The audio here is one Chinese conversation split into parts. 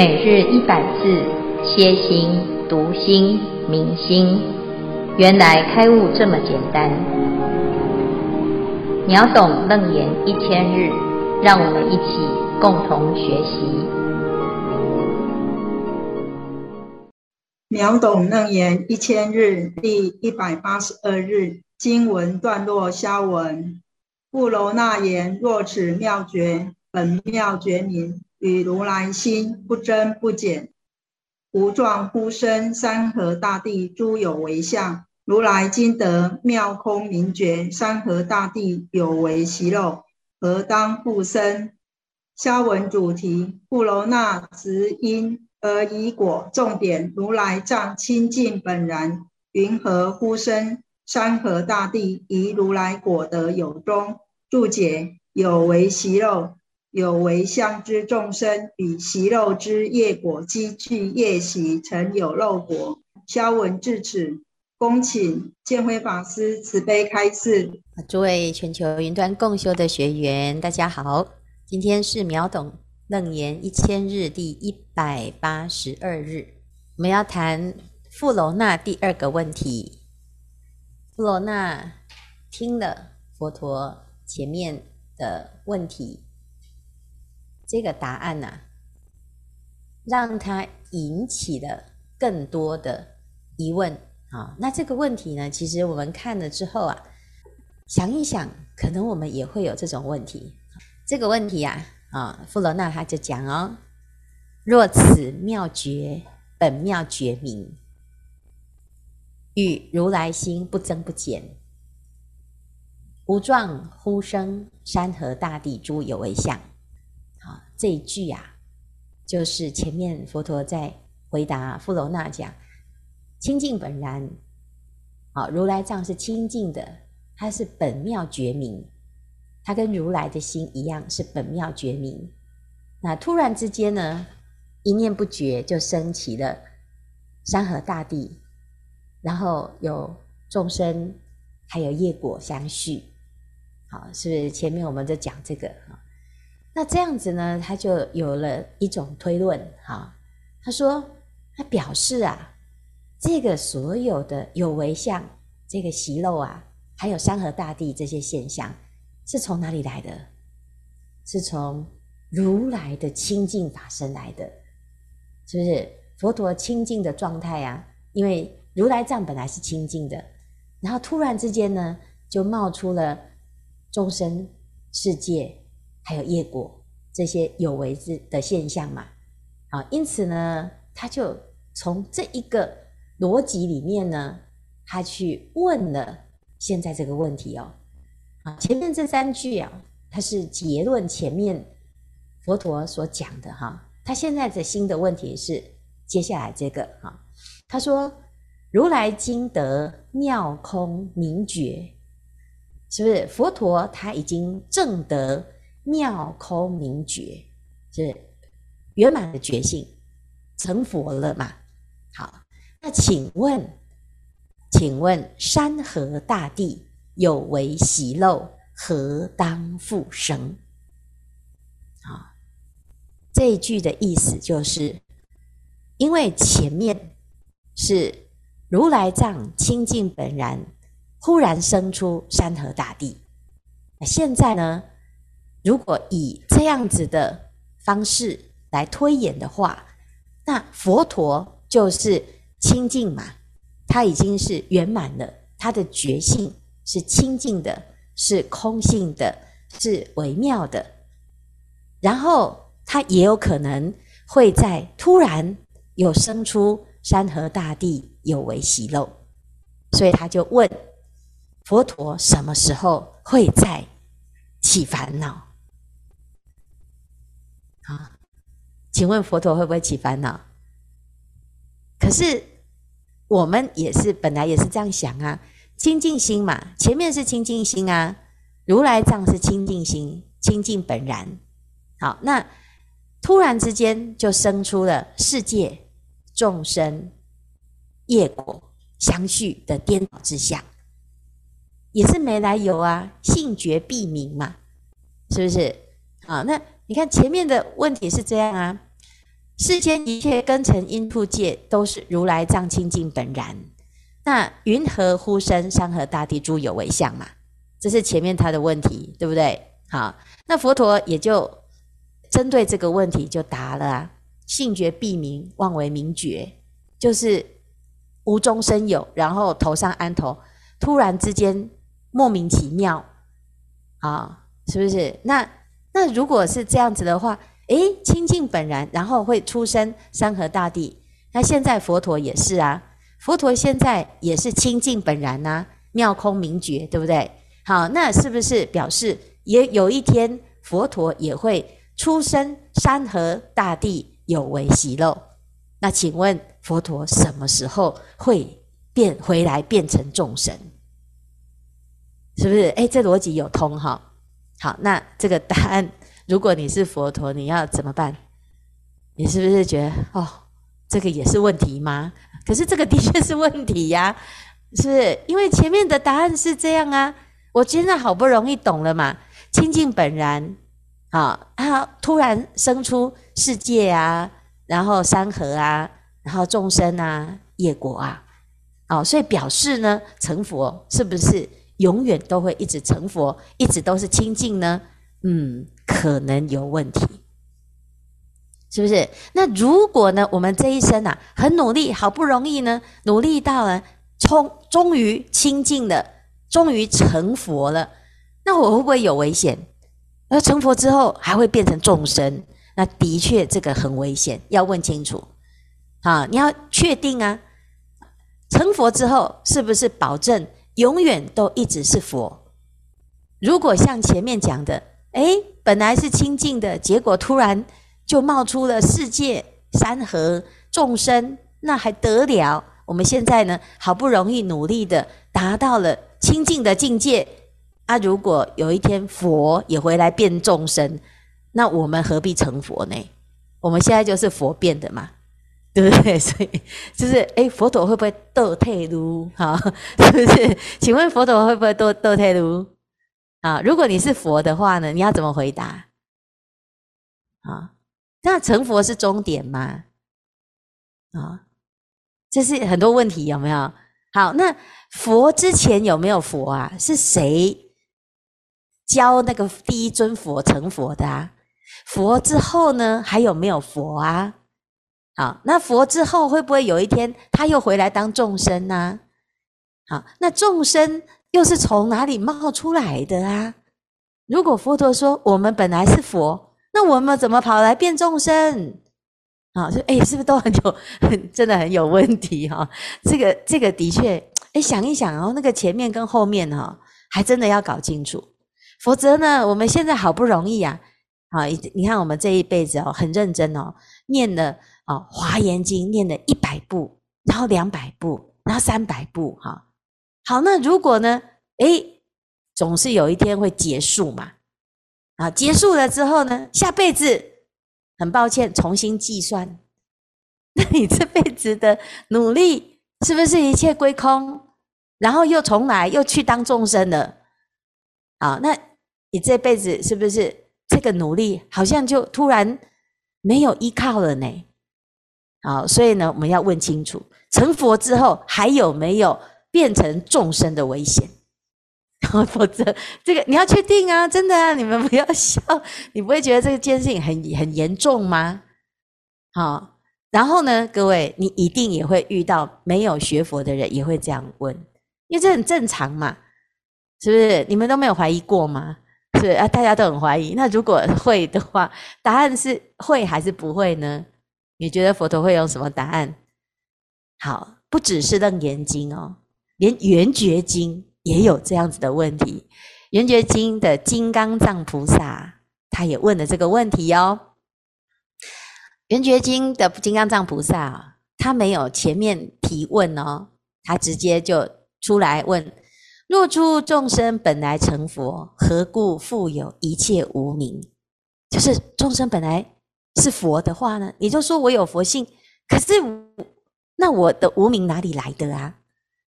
每日一百字，歇心、读心、明心，原来开悟这么简单。秒懂楞严一千日，让我们一起共同学习。秒懂楞严一千日第一百八十二日经文段落消文。富楼那言：若此妙觉，本妙觉明。与如来心不增不减，无状乎生山河大地诸有为相。如来今得妙空明觉，山河大地有为习肉，何当复生？消文主题：布罗那执因而已果。重点：如来藏清净本然，云何乎生山河大地？宜如来果德有中。注解：有为习肉。有为相之众生，与习肉之业果积聚业习，成有肉果。消文至此，恭请见辉法师慈悲开示。诸位全球云端共修的学员，大家好，今天是秒懂楞严一千日第一百八十二日，我们要谈富罗那第二个问题。富罗那听了佛陀前面的问题。这个答案呢、啊，让他引起了更多的疑问啊。那这个问题呢，其实我们看了之后啊，想一想，可能我们也会有这种问题。这个问题啊，啊，富楼那他就讲哦：若此妙觉本妙觉明，与如来心不增不减，无状乎生山河大地诸有为相。这一句啊，就是前面佛陀在回答富楼那讲清净本然，啊，如来藏是清净的，它是本妙觉明，它跟如来的心一样是本妙觉明。那突然之间呢，一念不觉就升起了山河大地，然后有众生，还有业果相续，好，是不是前面我们就讲这个那这样子呢，他就有了一种推论，哈，他说，他表示啊，这个所有的有为相，这个习漏啊，还有山河大地这些现象，是从哪里来的？是从如来的清净法身来的，是不是？佛陀清净的状态啊，因为如来藏本来是清净的，然后突然之间呢，就冒出了众生世界。还有业果这些有为之的现象嘛，啊，因此呢，他就从这一个逻辑里面呢，他去问了现在这个问题哦，啊，前面这三句啊，它是结论前面佛陀所讲的哈，他现在的新的问题是接下来这个哈，他说如来今得妙空明觉，是不是？佛陀他已经证得？妙空明觉，是圆满的觉性，成佛了嘛？好，那请问，请问山河大地有为习漏，何当复生？啊，这一句的意思就是，因为前面是如来藏清净本然，忽然生出山河大地，那现在呢？如果以这样子的方式来推演的话，那佛陀就是清净嘛，他已经是圆满了，他的觉性是清净的，是空性的，是微妙的。然后他也有可能会在突然有生出山河大地有为喜漏，所以他就问佛陀什么时候会再起烦恼？请问佛陀会不会起烦恼？可是我们也是本来也是这样想啊，清净心嘛，前面是清净心啊，如来藏是清净心，清净本然。好，那突然之间就生出了世界众生业果相续的颠倒之相，也是没来由啊，性觉必明嘛，是不是？好，那。你看前面的问题是这样啊，世间一切根尘因触界都是如来藏清净本然。那云何呼声山河大地诸有为相嘛？这是前面他的问题，对不对？好，那佛陀也就针对这个问题就答了啊。性觉必明，妄为名觉，就是无中生有，然后头上安头，突然之间莫名其妙，啊，是不是？那那如果是这样子的话，诶，清净本然，然后会出生山河大地。那现在佛陀也是啊，佛陀现在也是清净本然呐、啊，妙空明觉，对不对？好，那是不是表示也有一天佛陀也会出生山河大地？有为息肉，那请问佛陀什么时候会变回来变成众生？是不是？哎，这逻辑有通哈。好，那这个答案，如果你是佛陀，你要怎么办？你是不是觉得哦，这个也是问题吗？可是这个的确是问题呀，是不是？因为前面的答案是这样啊，我现在好不容易懂了嘛，清净本然。啊，他突然生出世界啊，然后山河啊，然后众生啊，业果啊，哦，所以表示呢，成佛是不是永远都会一直成佛，一直都是清净呢？嗯，可能有问题，是不是？那如果呢，我们这一生啊，很努力，好不容易呢，努力到了，终终于清净了，终于成佛了，那我会不会有危险？而成佛之后还会变成众生，那的确这个很危险，要问清楚。啊，你要确定啊，成佛之后是不是保证永远都一直是佛？如果像前面讲的，诶，本来是清净的，结果突然就冒出了世界、山河、众生，那还得了？我们现在呢，好不容易努力的达到了清净的境界。啊、如果有一天佛也回来变众生，那我们何必成佛呢？我们现在就是佛变的嘛，对不对？所以就是，哎，佛陀会不会倒退噜？哈，是不是？请问佛陀会不会倒倒退噜？啊，如果你是佛的话呢，你要怎么回答？啊，那成佛是终点吗？啊，这是很多问题，有没有？好，那佛之前有没有佛啊？是谁？教那个第一尊佛成佛的啊，佛之后呢，还有没有佛啊？好，那佛之后会不会有一天他又回来当众生呢？好，那众生又是从哪里冒出来的啊？如果佛陀说我们本来是佛，那我们怎么跑来变众生？啊，说哎，是不是都很有，很 真的很有问题哈？这个这个的确，哎，想一想哦，那个前面跟后面哈，还真的要搞清楚。否则呢，我们现在好不容易啊，啊，你看我们这一辈子哦，很认真哦，念了啊《华严经》，念了一百部，然后两百部，然后三百部，哈，好，那如果呢，诶，总是有一天会结束嘛，啊，结束了之后呢，下辈子很抱歉重新计算，那你这辈子的努力是不是一切归空？然后又重来，又去当众生了？啊，那。你这辈子是不是这个努力好像就突然没有依靠了呢？好，所以呢，我们要问清楚，成佛之后还有没有变成众生的危险？否则，这个你要确定啊，真的啊，你们不要笑，你不会觉得这件事情很很严重吗？好，然后呢，各位，你一定也会遇到没有学佛的人也会这样问，因为这很正常嘛，是不是？你们都没有怀疑过吗？是啊，大家都很怀疑。那如果会的话，答案是会还是不会呢？你觉得佛陀会用什么答案？好，不只是《楞严经》哦，连《圆觉经》也有这样子的问题。《圆觉经》的金刚藏菩萨他也问了这个问题哦。《圆觉经》的金刚藏菩萨，他没有前面提问哦，他直接就出来问。若诸众生本来成佛，何故复有一切无明？就是众生本来是佛的话呢，你就说我有佛性，可是那我的无明哪里来的啊？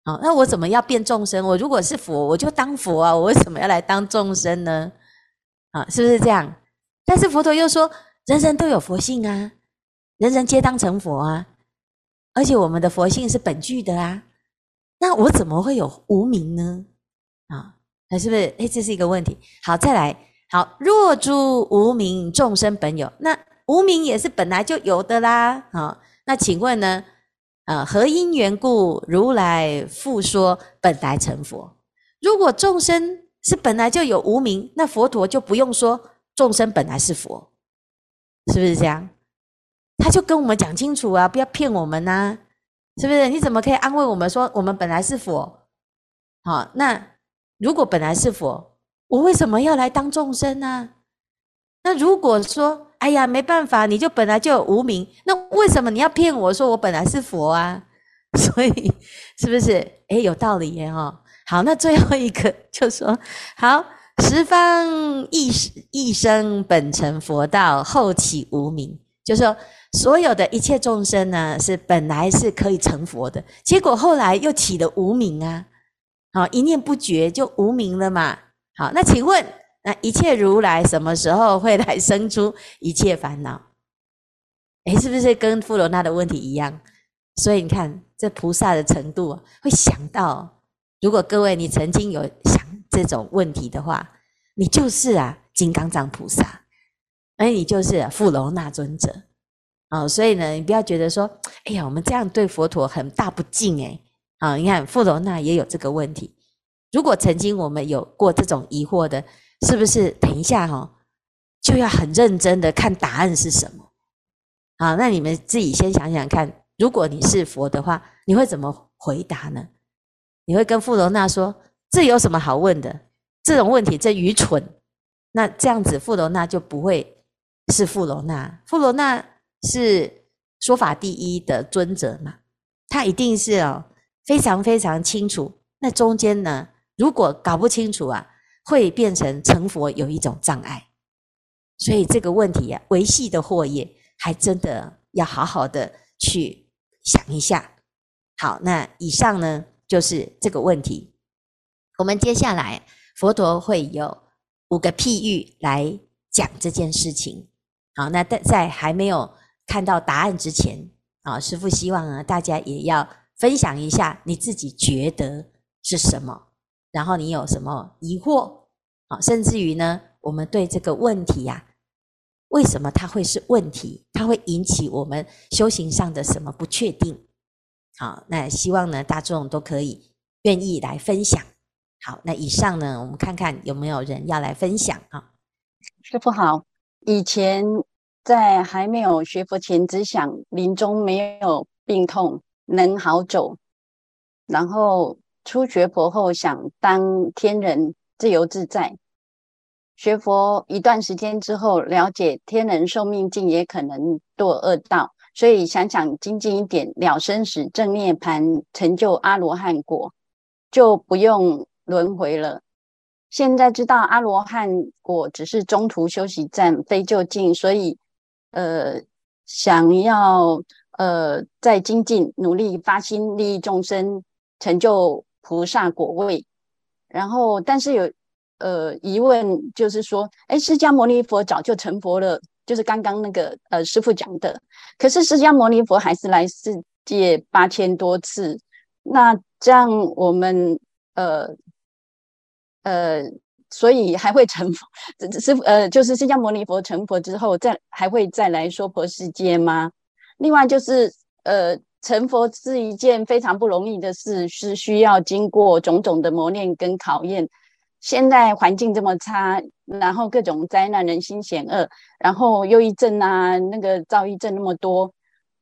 好，那我怎么要变众生？我如果是佛，我就当佛啊，我为什么要来当众生呢？啊，是不是这样？但是佛陀又说，人人都有佛性啊，人人皆当成佛啊，而且我们的佛性是本具的啊，那我怎么会有无明呢？啊，那是不是？诶，这是一个问题。好，再来。好，若诸无明众生本有，那无明也是本来就有的啦。好，那请问呢？呃，何因缘故，如来复说本来成佛？如果众生是本来就有无明，那佛陀就不用说众生本来是佛，是不是这样？他就跟我们讲清楚啊，不要骗我们呐、啊，是不是？你怎么可以安慰我们说我们本来是佛？好，那如果本来是佛，我为什么要来当众生呢？那如果说，哎呀，没办法，你就本来就有无名，那为什么你要骗我说我本来是佛啊？所以是不是？哎，有道理耶！哈，好，那最后一个就说，好，十方一一生本成佛道，后起无名，就说所有的一切众生呢，是本来是可以成佛的，结果后来又起了无名啊！好，一念不觉就无名了嘛。好，那请问？那一切如来什么时候会来生出一切烦恼？诶，是不是跟富罗那的问题一样？所以你看这菩萨的程度，会想到，如果各位你曾经有想这种问题的话，你就是啊金刚藏菩萨，而你就是富楼那尊者哦。所以呢，你不要觉得说，哎呀，我们这样对佛陀很大不敬诶。啊，你看富罗那也有这个问题。如果曾经我们有过这种疑惑的，是不是等一下哈，就要很认真的看答案是什么？好，那你们自己先想想看，如果你是佛的话，你会怎么回答呢？你会跟富罗那说：“这有什么好问的？这种问题真愚蠢。”那这样子，富罗那就不会是富罗那。富罗那是说法第一的尊者嘛，他一定是哦非常非常清楚。那中间呢，如果搞不清楚啊。会变成成佛有一种障碍，所以这个问题啊，维系的惑业还真的要好好的去想一下。好，那以上呢就是这个问题。我们接下来佛陀会有五个譬喻来讲这件事情。好，那在在还没有看到答案之前，啊，师父希望啊大家也要分享一下你自己觉得是什么。然后你有什么疑惑啊？甚至于呢，我们对这个问题呀，为什么它会是问题？它会引起我们修行上的什么不确定？好，那希望呢，大众都可以愿意来分享。好，那以上呢，我们看看有没有人要来分享啊？师傅好，以前在还没有学佛前，只想临终没有病痛，能好走，然后。初学佛后，想当天人，自由自在。学佛一段时间之后，了解天人寿命尽，也可能堕恶道，所以想想精进一点，了生死，证涅槃，成就阿罗汉果，就不用轮回了。现在知道阿罗汉果只是中途休息站，非究竟，所以呃，想要呃再精进，努力发心利益众生，成就。菩萨果位，然后但是有呃疑问，就是说，哎，释迦牟尼佛早就成佛了，就是刚刚那个呃师父讲的，可是释迦牟尼佛还是来世界八千多次，那这样我们呃呃，所以还会成佛？师父呃，就是释迦牟尼佛成佛之后，再还会再来说婆世界吗？另外就是呃。成佛是一件非常不容易的事，是需要经过种种的磨练跟考验。现在环境这么差，然后各种灾难、人心险恶，然后忧郁症啊，那个躁郁症那么多。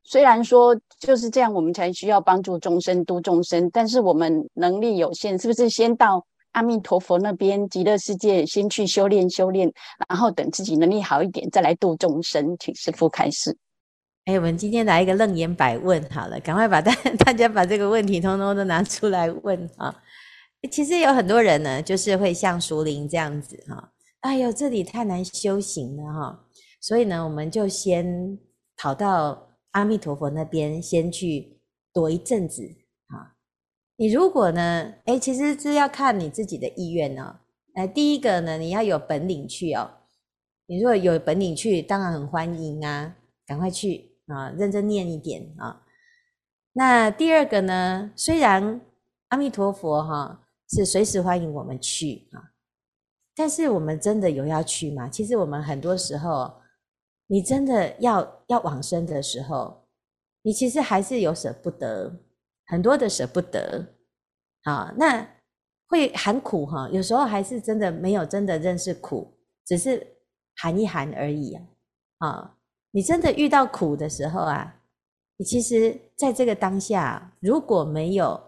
虽然说就是这样，我们才需要帮助众生、度众生，但是我们能力有限，是不是先到阿弥陀佛那边极乐世界先去修炼修炼，然后等自己能力好一点再来度众生？请师父开示。哎，我们今天来一个楞严百问好了，赶快把大 大家把这个问题通通都拿出来问啊！其实有很多人呢，就是会像熟林这样子哈，哎呦，这里太难修行了哈，所以呢，我们就先跑到阿弥陀佛那边，先去躲一阵子啊。你如果呢，哎，其实是要看你自己的意愿哦。哎，第一个呢，你要有本领去哦。你如果有本领去，当然很欢迎啊，赶快去。啊，认真念一点啊。那第二个呢，虽然阿弥陀佛哈是随时欢迎我们去啊，但是我们真的有要去吗？其实我们很多时候，你真的要要往生的时候，你其实还是有舍不得，很多的舍不得啊。那会含苦哈，有时候还是真的没有真的认识苦，只是含一含而已啊。啊，你真的遇到苦的时候啊。你其实在这个当下，如果没有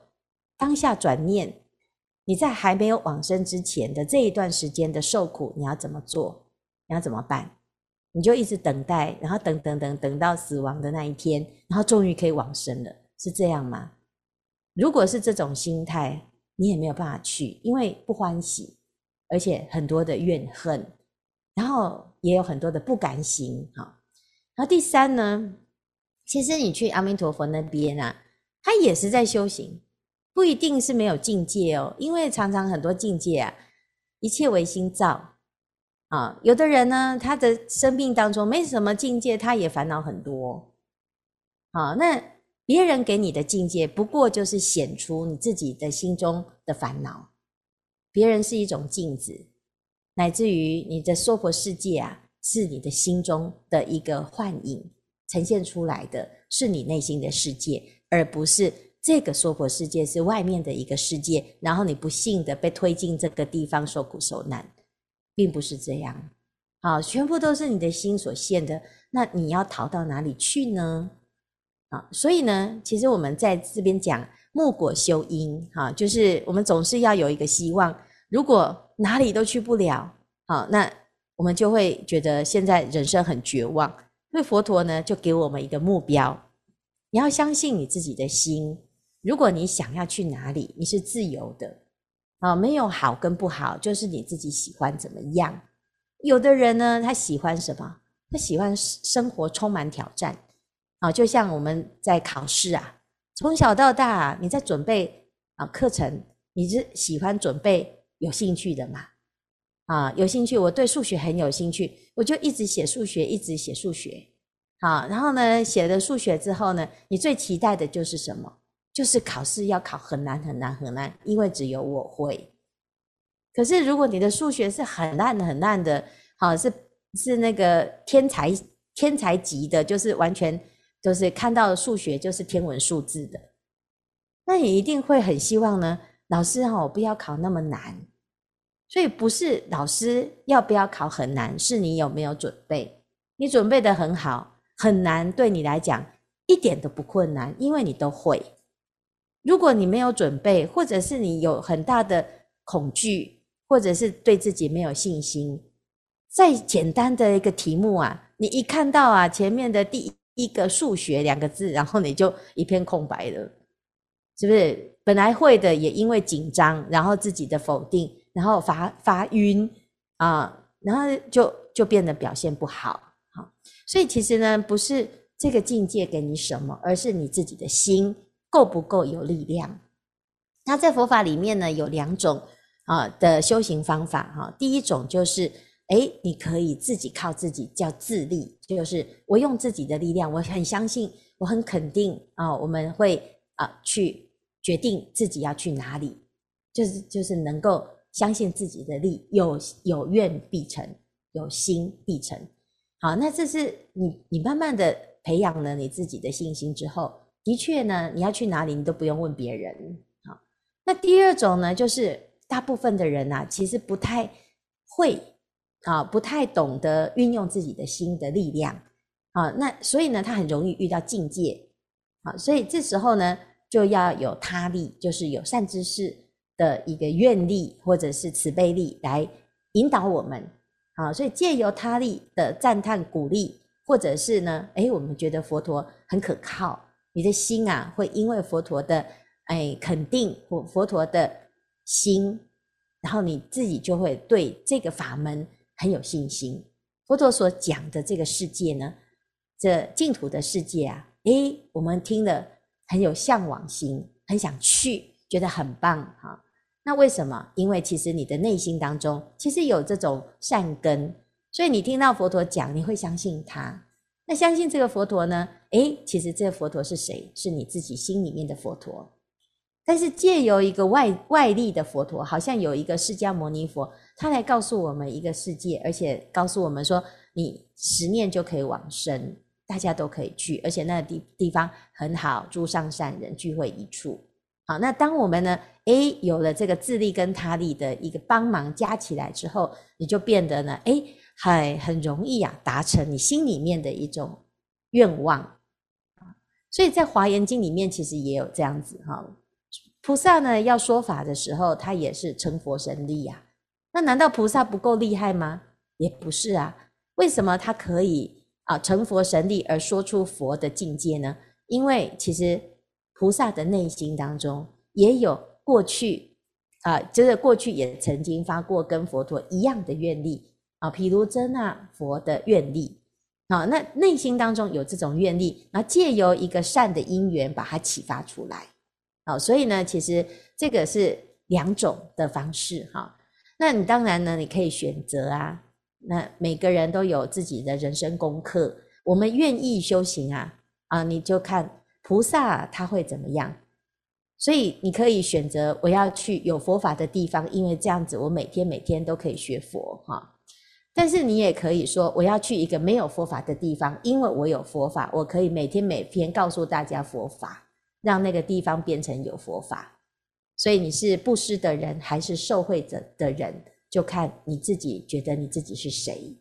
当下转念，你在还没有往生之前的这一段时间的受苦，你要怎么做？你要怎么办？你就一直等待，然后等等等等到死亡的那一天，然后终于可以往生了，是这样吗？如果是这种心态，你也没有办法去，因为不欢喜，而且很多的怨恨，然后也有很多的不甘心。哈，然后第三呢？其实你去阿弥陀佛那边啊，他也是在修行，不一定是没有境界哦。因为常常很多境界啊，一切唯心造啊。有的人呢，他的生命当中没什么境界，他也烦恼很多。好，那别人给你的境界，不过就是显出你自己的心中的烦恼。别人是一种镜子，乃至于你的娑婆世界啊，是你的心中的一个幻影。呈现出来的是你内心的世界，而不是这个娑婆世界是外面的一个世界。然后你不幸的被推进这个地方受苦受难，并不是这样。好，全部都是你的心所现的。那你要逃到哪里去呢？啊，所以呢，其实我们在这边讲木果修因，哈，就是我们总是要有一个希望。如果哪里都去不了，好，那我们就会觉得现在人生很绝望。因为佛陀呢，就给我们一个目标，你要相信你自己的心。如果你想要去哪里，你是自由的啊，没有好跟不好，就是你自己喜欢怎么样。有的人呢，他喜欢什么？他喜欢生活充满挑战啊，就像我们在考试啊，从小到大你在准备啊课程，你是喜欢准备有兴趣的嘛？啊，有兴趣，我对数学很有兴趣，我就一直写数学，一直写数学。好，然后呢，写了数学之后呢，你最期待的就是什么？就是考试要考很难很难很难，因为只有我会。可是如果你的数学是很烂很烂的，好，是是那个天才天才级的，就是完全就是看到数学就是天文数字的，那你一定会很希望呢，老师哈，我不要考那么难。所以不是老师要不要考很难，是你有没有准备。你准备得很好，很难对你来讲一点都不困难，因为你都会。如果你没有准备，或者是你有很大的恐惧，或者是对自己没有信心，再简单的一个题目啊，你一看到啊前面的第一个数学两个字，然后你就一片空白了，是不是？本来会的也因为紧张，然后自己的否定。然后发发晕啊，然后就就变得表现不好，好，所以其实呢，不是这个境界给你什么，而是你自己的心够不够有力量。那在佛法里面呢，有两种啊的修行方法哈。第一种就是，哎，你可以自己靠自己，叫自力，就是我用自己的力量，我很相信，我很肯定啊，我们会啊去决定自己要去哪里，就是就是能够。相信自己的力，有有愿必成，有心必成。好，那这是你你慢慢的培养了你自己的信心之后，的确呢，你要去哪里，你都不用问别人。好，那第二种呢，就是大部分的人啊，其实不太会啊，不太懂得运用自己的心的力量。啊，那所以呢，他很容易遇到境界。好，所以这时候呢，就要有他力，就是有善知识。的一个愿力或者是慈悲力来引导我们，啊，所以借由他力的赞叹鼓励，或者是呢，哎，我们觉得佛陀很可靠，你的心啊会因为佛陀的哎肯定或佛陀的心，然后你自己就会对这个法门很有信心。佛陀所讲的这个世界呢，这净土的世界啊，哎，我们听了很有向往心，很想去。觉得很棒哈，那为什么？因为其实你的内心当中其实有这种善根，所以你听到佛陀讲，你会相信他。那相信这个佛陀呢？诶，其实这个佛陀是谁？是你自己心里面的佛陀。但是借由一个外外力的佛陀，好像有一个释迦牟尼佛，他来告诉我们一个世界，而且告诉我们说，你十念就可以往生，大家都可以去，而且那个地地方很好，诸上善人聚会一处。好，那当我们呢，诶，有了这个自利跟他利的一个帮忙加起来之后，你就变得呢，诶，很很容易啊，达成你心里面的一种愿望。所以在华严经里面，其实也有这样子哈，菩萨呢要说法的时候，他也是成佛神力呀。那难道菩萨不够厉害吗？也不是啊。为什么他可以啊成佛神力而说出佛的境界呢？因为其实。菩萨的内心当中也有过去啊，就是过去也曾经发过跟佛陀一样的愿力啊，譬如遮那佛的愿力啊，那内心当中有这种愿力，那借由一个善的因缘把它启发出来好，所以呢，其实这个是两种的方式哈。那你当然呢，你可以选择啊，那每个人都有自己的人生功课，我们愿意修行啊啊，你就看。菩萨他会怎么样？所以你可以选择我要去有佛法的地方，因为这样子我每天每天都可以学佛哈。但是你也可以说我要去一个没有佛法的地方，因为我有佛法，我可以每天每天告诉大家佛法，让那个地方变成有佛法。所以你是布施的人还是受惠者的人，就看你自己觉得你自己是谁。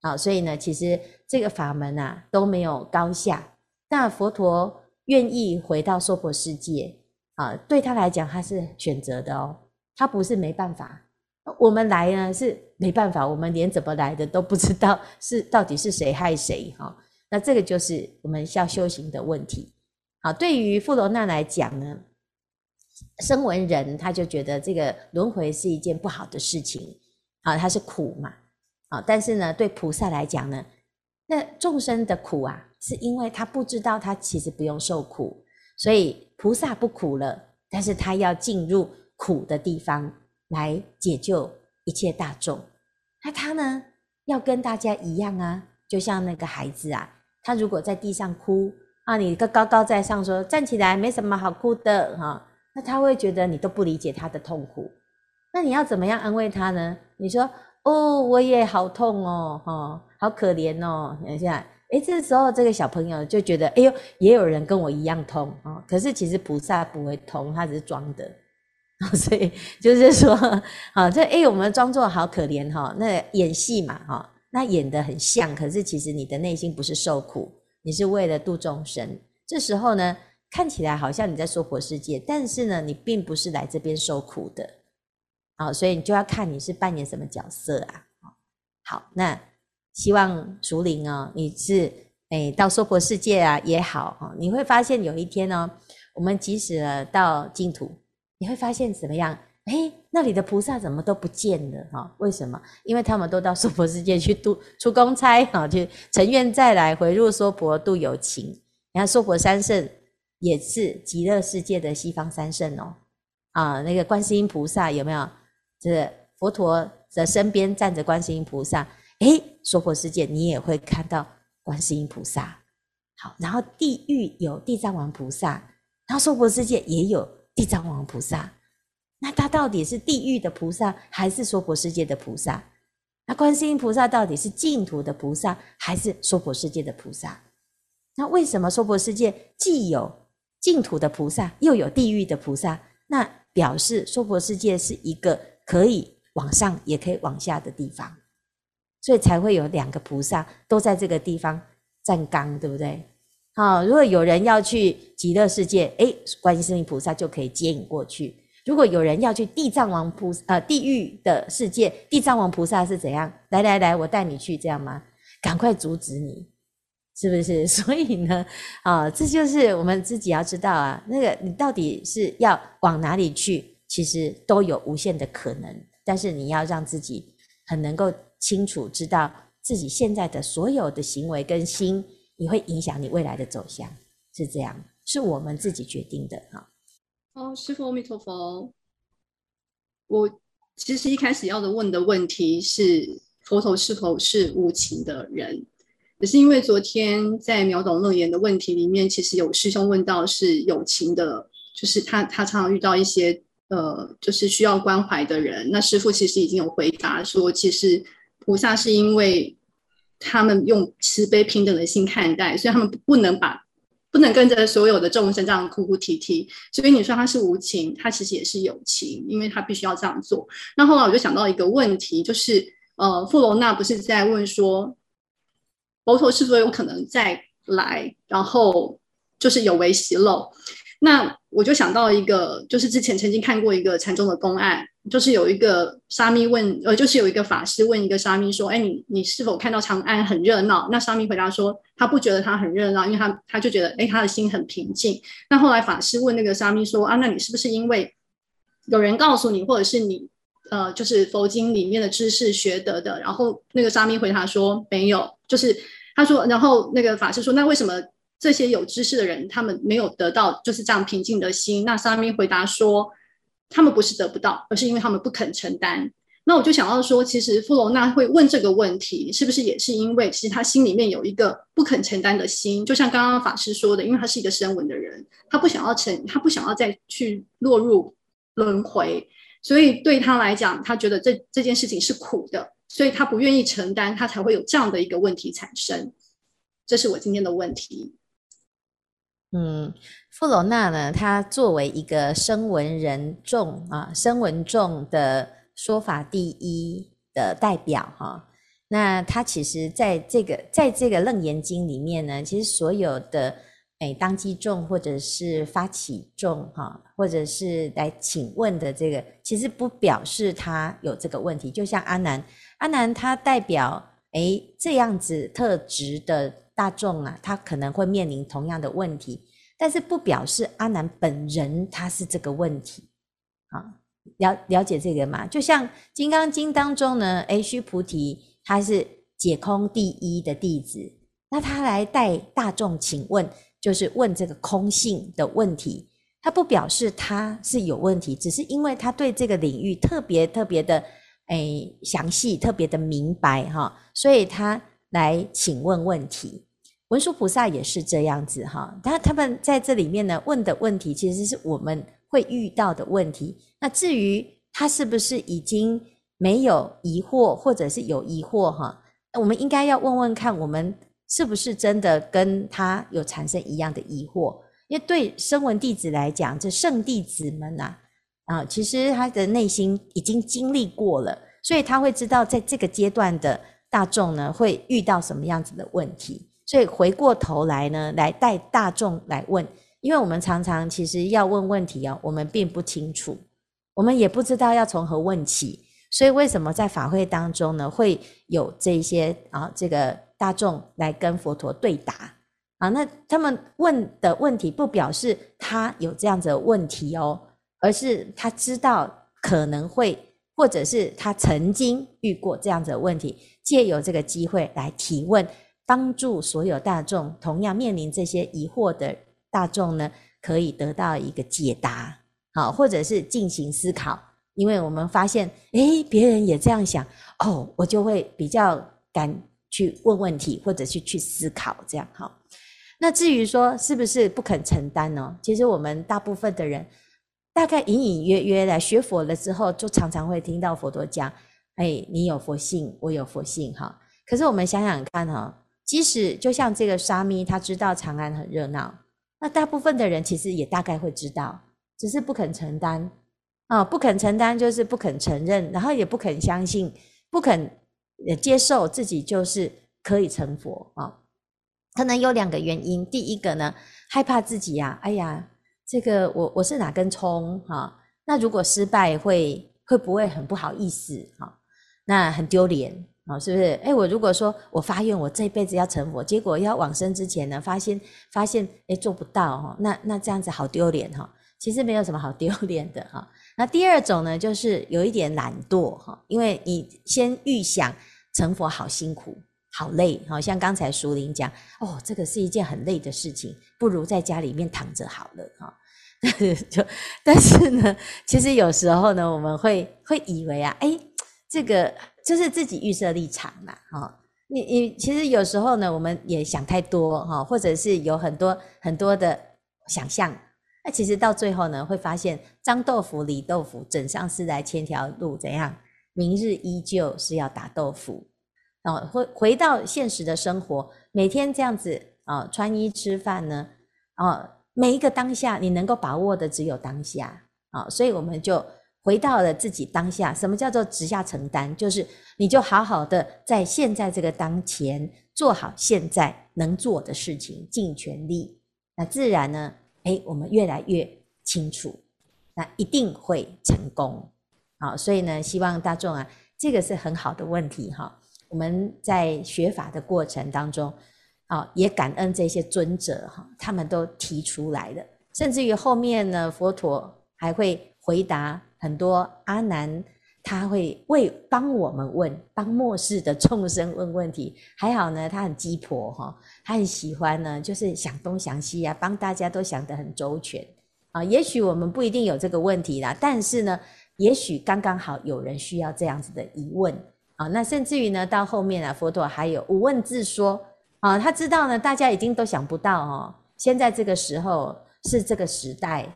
好，所以呢，其实这个法门啊都没有高下，但佛陀。愿意回到娑婆世界啊，对他来讲，他是选择的哦，他不是没办法。我们来呢是没办法，我们连怎么来的都不知道，是到底是谁害谁哈？那这个就是我们要修行的问题。好，对于富罗那来讲呢，声闻人他就觉得这个轮回是一件不好的事情，啊，他是苦嘛，啊，但是呢，对菩萨来讲呢，那众生的苦啊。是因为他不知道他其实不用受苦，所以菩萨不苦了，但是他要进入苦的地方来解救一切大众。那他呢，要跟大家一样啊，就像那个孩子啊，他如果在地上哭啊，你个高高在上说站起来没什么好哭的哈，那他会觉得你都不理解他的痛苦。那你要怎么样安慰他呢？你说哦，我也好痛哦，哈，好可怜哦，等一下。诶，这时候这个小朋友就觉得，哎呦，也有人跟我一样痛啊！可是其实菩萨不会痛，他只是装的，所以就是说，好，这哎，我们装作好可怜哈，那演戏嘛哈，那演得很像，可是其实你的内心不是受苦，你是为了度众生。这时候呢，看起来好像你在娑婆世界，但是呢，你并不是来这边受苦的，好，所以你就要看你是扮演什么角色啊。好，那。希望熟龄哦，你是诶到娑婆世界啊也好哈，你会发现有一天呢，我们即使到净土，你会发现怎么样？诶，那里的菩萨怎么都不见了哈？为什么？因为他们都到娑婆世界去度 出公差哈，去乘愿再来回入娑婆度有情。你看娑婆三圣也是极乐世界的西方三圣哦，啊，那个观世音菩萨有没有？就是佛陀的身边站着观世音菩萨。诶，娑婆世界你也会看到观世音菩萨，好，然后地狱有地藏王菩萨，然后娑婆世界也有地藏王菩萨，那他到底是地狱的菩萨还是娑婆世界的菩萨？那观世音菩萨到底是净土的菩萨还是娑婆世界的菩萨？那为什么娑婆世界既有净土的菩萨，又有地狱的菩萨？那表示娑婆世界是一个可以往上也可以往下的地方。所以才会有两个菩萨都在这个地方站岗，对不对？好，如果有人要去极乐世界，诶，观世音菩萨就可以接引过去；如果有人要去地藏王菩萨，呃，地狱的世界，地藏王菩萨是怎样？来来来，我带你去，这样吗？赶快阻止你，是不是？所以呢，啊，这就是我们自己要知道啊，那个你到底是要往哪里去，其实都有无限的可能，但是你要让自己很能够。清楚知道自己现在的所有的行为跟心，你会影响你未来的走向，是这样，是我们自己决定的哈。哦，师父阿弥陀佛。我其实一开始要的问的问题是，佛陀是否是无情的人？也是因为昨天在秒懂楞严的问题里面，其实有师兄问到是有情的，就是他他常常遇到一些呃，就是需要关怀的人。那师父其实已经有回答说，其实菩萨是因为他们用慈悲平等的心看待，所以他们不能把不能跟着所有的众生这样哭哭啼啼。所以你说他是无情，他其实也是有情，因为他必须要这样做。那后来我就想到一个问题，就是呃，富罗那不是在问说。佛陀是否有可能再来？然后就是有为习漏。那我就想到一个，就是之前曾经看过一个禅宗的公案，就是有一个沙弥问，呃，就是有一个法师问一个沙弥说：“哎，你你是否看到长安很热闹？”那沙弥回答说：“他不觉得他很热闹，因为他他就觉得，哎，他的心很平静。”那后来法师问那个沙弥说：“啊，那你是不是因为有人告诉你，或者是你呃，就是佛经里面的知识学得的？”然后那个沙弥回答说：“没有。”就是他说，然后那个法师说，那为什么这些有知识的人他们没有得到就是这样平静的心？那沙弥回答说，他们不是得不到，而是因为他们不肯承担。那我就想到说，其实富罗娜会问这个问题，是不是也是因为其实他心里面有一个不肯承担的心？就像刚刚法师说的，因为他是一个声闻的人，他不想要承，他不想要再去落入轮回，所以对他来讲，他觉得这这件事情是苦的。所以他不愿意承担，他才会有这样的一个问题产生。这是我今天的问题。嗯，富罗那呢，他作为一个声闻人众啊，声闻众的说法第一的代表哈。那他其实在这个在这个楞严经里面呢，其实所有的。哎，当机众或者是发起众哈，或者是来请问的这个，其实不表示他有这个问题。就像阿难，阿难他代表哎这样子特质的大众啊，他可能会面临同样的问题，但是不表示阿难本人他是这个问题。啊，了了解这个吗？就像《金刚经》当中呢，哎，须菩提他是解空第一的弟子，那他来带大众请问。就是问这个空性的问题，他不表示他是有问题，只是因为他对这个领域特别特别的诶详细，特别的明白哈，所以他来请问问题。文殊菩萨也是这样子哈，他他们在这里面呢问的问题，其实是我们会遇到的问题。那至于他是不是已经没有疑惑，或者是有疑惑哈，我们应该要问问看我们。是不是真的跟他有产生一样的疑惑？因为对声闻弟子来讲，这圣弟子们呐，啊，其实他的内心已经经历过了，所以他会知道在这个阶段的大众呢，会遇到什么样子的问题。所以回过头来呢，来带大众来问，因为我们常常其实要问问题哦，我们并不清楚，我们也不知道要从何问起。所以为什么在法会当中呢，会有这些啊，这个。大众来跟佛陀对答啊，那他们问的问题不表示他有这样子的问题哦，而是他知道可能会，或者是他曾经遇过这样子的问题，借由这个机会来提问，帮助所有大众同样面临这些疑惑的大众呢，可以得到一个解答，好，或者是进行思考，因为我们发现，诶，别人也这样想，哦，我就会比较敢。去问问题，或者去去思考，这样哈。那至于说是不是不肯承担呢？其实我们大部分的人，大概隐隐约约的学佛了之后，就常常会听到佛陀讲：“哎，你有佛性，我有佛性。”哈。可是我们想想看哈，即使就像这个沙弥，他知道长安很热闹，那大部分的人其实也大概会知道，只是不肯承担啊，不肯承担就是不肯承认，然后也不肯相信，不肯。接受自己就是可以成佛啊，可能有两个原因。第一个呢，害怕自己呀，哎呀，这个我我是哪根葱哈？那如果失败会会不会很不好意思哈？那很丢脸啊，是不是？哎，我如果说我发愿我这辈子要成佛，结果要往生之前呢，发现发现哎做不到哈，那那这样子好丢脸哈。其实没有什么好丢脸的哈。那第二种呢，就是有一点懒惰哈，因为你先预想。成佛好辛苦，好累，好像刚才淑玲讲，哦，这个是一件很累的事情，不如在家里面躺着好了哈。就但是呢，其实有时候呢，我们会会以为啊，哎，这个就是自己预设立场嘛，哈。你你其实有时候呢，我们也想太多哈，或者是有很多很多的想象，那其实到最后呢，会发现张豆腐李豆腐，枕上思来千条路，怎样？明日依旧是要打豆腐。啊，回回到现实的生活，每天这样子啊，穿衣吃饭呢，啊，每一个当下你能够把握的只有当下啊，所以我们就回到了自己当下。什么叫做直下承担？就是你就好好的在现在这个当前做好现在能做的事情，尽全力，那自然呢，诶，我们越来越清楚，那一定会成功。好，所以呢，希望大众啊，这个是很好的问题哈。我们在学法的过程当中，啊，也感恩这些尊者哈，他们都提出来的，甚至于后面呢，佛陀还会回答很多阿难，他会为帮我们问，帮末世的众生问问题。还好呢，他很鸡婆哈，他很喜欢呢，就是想东想西啊，帮大家都想得很周全啊。也许我们不一定有这个问题啦，但是呢，也许刚刚好有人需要这样子的疑问。啊，那甚至于呢，到后面啊，佛陀还有五问自说啊，他知道呢，大家已经都想不到哦，现在这个时候是这个时代，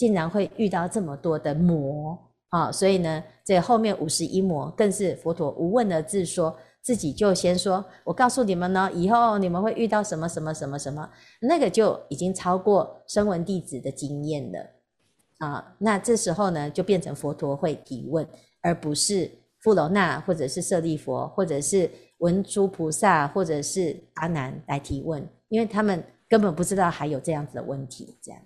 竟然会遇到这么多的魔啊，所以呢，这后面五十一魔更是佛陀无问的自说，自己就先说，我告诉你们呢，以后你们会遇到什么什么什么什么，那个就已经超过声闻弟子的经验了啊，那这时候呢，就变成佛陀会提问，而不是。富楼那，或者是舍利佛，或者是文殊菩萨，或者是阿难来提问，因为他们根本不知道还有这样子的问题。这样，